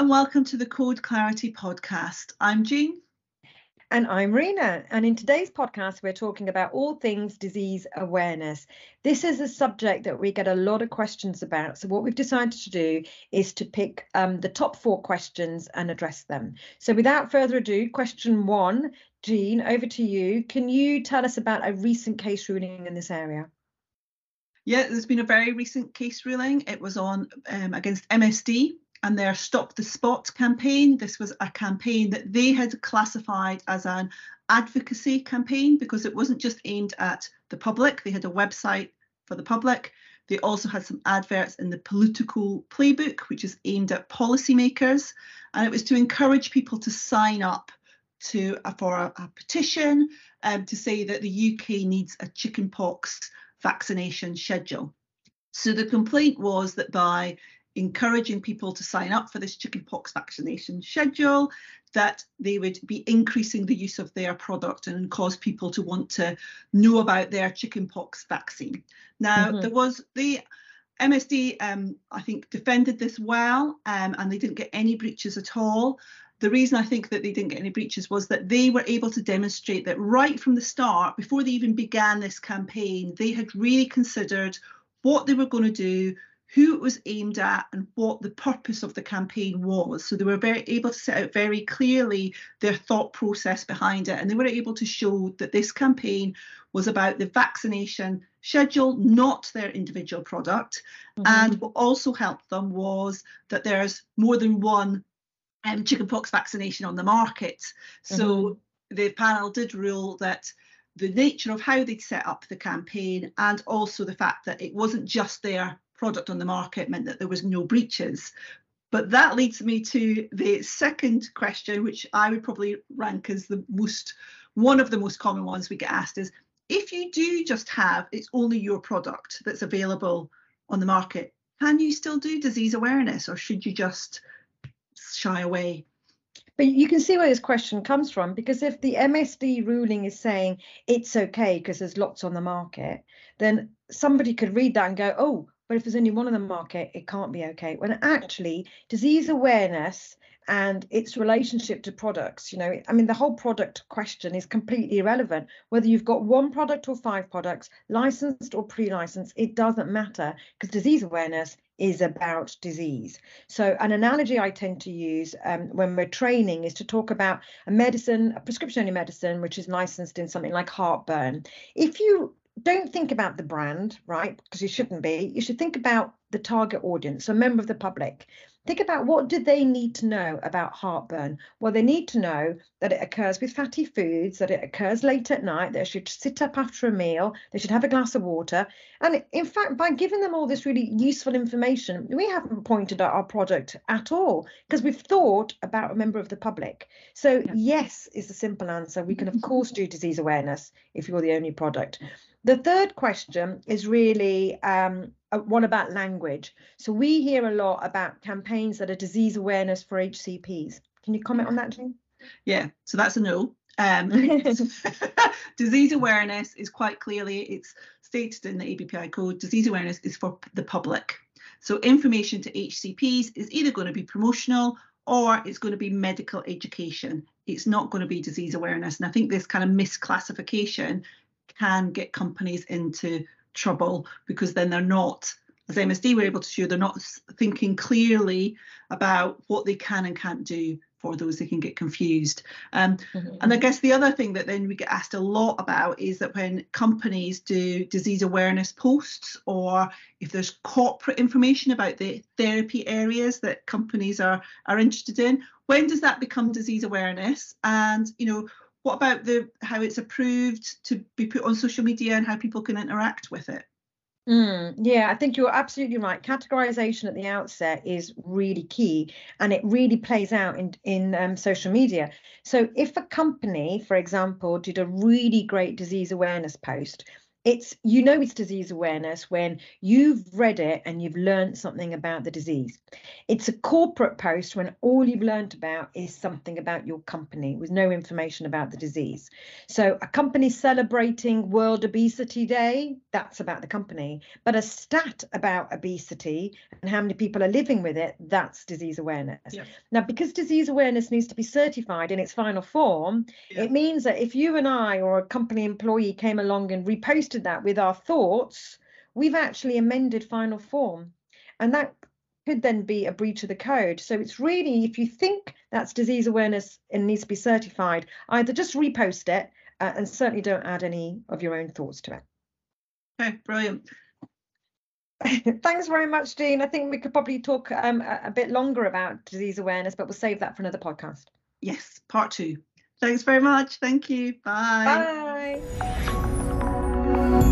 and welcome to the Code Clarity podcast. I'm Jean. And I'm Rena. And in today's podcast, we're talking about all things disease awareness. This is a subject that we get a lot of questions about. So, what we've decided to do is to pick um, the top four questions and address them. So, without further ado, question one, Jean, over to you. Can you tell us about a recent case ruling in this area? Yeah, there's been a very recent case ruling. It was on um, against MSD and their Stop the Spot campaign. This was a campaign that they had classified as an advocacy campaign because it wasn't just aimed at the public, they had a website for the public. They also had some adverts in the Politico Playbook, which is aimed at policymakers, and it was to encourage people to sign up to for a, a petition um, to say that the UK needs a chickenpox vaccination schedule. So the complaint was that by encouraging people to sign up for this chickenpox vaccination schedule, that they would be increasing the use of their product and cause people to want to know about their chickenpox vaccine. Now, mm-hmm. there was the MSD, um, I think, defended this well um, and they didn't get any breaches at all. The reason I think that they didn't get any breaches was that they were able to demonstrate that right from the start, before they even began this campaign, they had really considered what they were going to do, who it was aimed at and what the purpose of the campaign was. So they were very able to set out very clearly their thought process behind it. And they were able to show that this campaign was about the vaccination schedule, not their individual product. Mm-hmm. And what also helped them was that there's more than one um, chickenpox vaccination on the market. So mm-hmm. the panel did rule that the nature of how they'd set up the campaign and also the fact that it wasn't just their product on the market meant that there was no breaches. But that leads me to the second question, which I would probably rank as the most one of the most common ones we get asked is if you do just have it's only your product that's available on the market, can you still do disease awareness or should you just shy away? But you can see where this question comes from because if the MSD ruling is saying it's okay because there's lots on the market, then somebody could read that and go, oh, but if there's only one in the market, it can't be okay. When actually, disease awareness and its relationship to products, you know, I mean, the whole product question is completely irrelevant. Whether you've got one product or five products, licensed or pre licensed, it doesn't matter because disease awareness is about disease. So, an analogy I tend to use um, when we're training is to talk about a medicine, a prescription only medicine, which is licensed in something like heartburn. If you don't think about the brand, right? Because you shouldn't be. You should think about the target audience, a member of the public. Think about what do they need to know about heartburn? Well, they need to know that it occurs with fatty foods, that it occurs late at night, they should sit up after a meal, they should have a glass of water. And in fact, by giving them all this really useful information, we haven't pointed at our product at all because we've thought about a member of the public. So, yes, is the simple answer. We can, of course, do disease awareness if you're the only product. The third question is really um, one about language. So we hear a lot about campaigns that are disease awareness for HCPs. Can you comment on that, Jane? Yeah, so that's a no. Um, disease awareness is quite clearly it's stated in the ABPI code. Disease awareness is for the public. So information to HCPs is either going to be promotional or it's going to be medical education. It's not going to be disease awareness. And I think this kind of misclassification can get companies into trouble because then they're not as MSD were able to show, they're not thinking clearly about what they can and can't do for those they can get confused. Um, mm-hmm. And I guess the other thing that then we get asked a lot about is that when companies do disease awareness posts or if there's corporate information about the therapy areas that companies are are interested in, when does that become disease awareness? And you know, what about the how it's approved to be put on social media and how people can interact with it? Mm, yeah, I think you're absolutely right. Categorization at the outset is really key, and it really plays out in in um, social media. So, if a company, for example, did a really great disease awareness post, it's you know it's disease awareness when you've read it and you've learned something about the disease it's a corporate post when all you've learned about is something about your company with no information about the disease so a company celebrating world obesity day that's about the company but a stat about obesity and how many people are living with it that's disease awareness Yeah. now because disease awareness needs to be certified in its final form Yeah. it means that if you and I or a company employee came along and reposted that with our thoughts, we've actually amended final form. And that could then be a breach of the code. So it's really, if you think that's disease awareness and needs to be certified, either just repost it uh, and certainly don't add any of your own thoughts to it. Okay, brilliant. Thanks very much, Dean. I think we could probably talk um, a, a bit longer about disease awareness, but we'll save that for another podcast. Yes, part two. Thanks very much. Thank you. Bye. Bye. Thank you.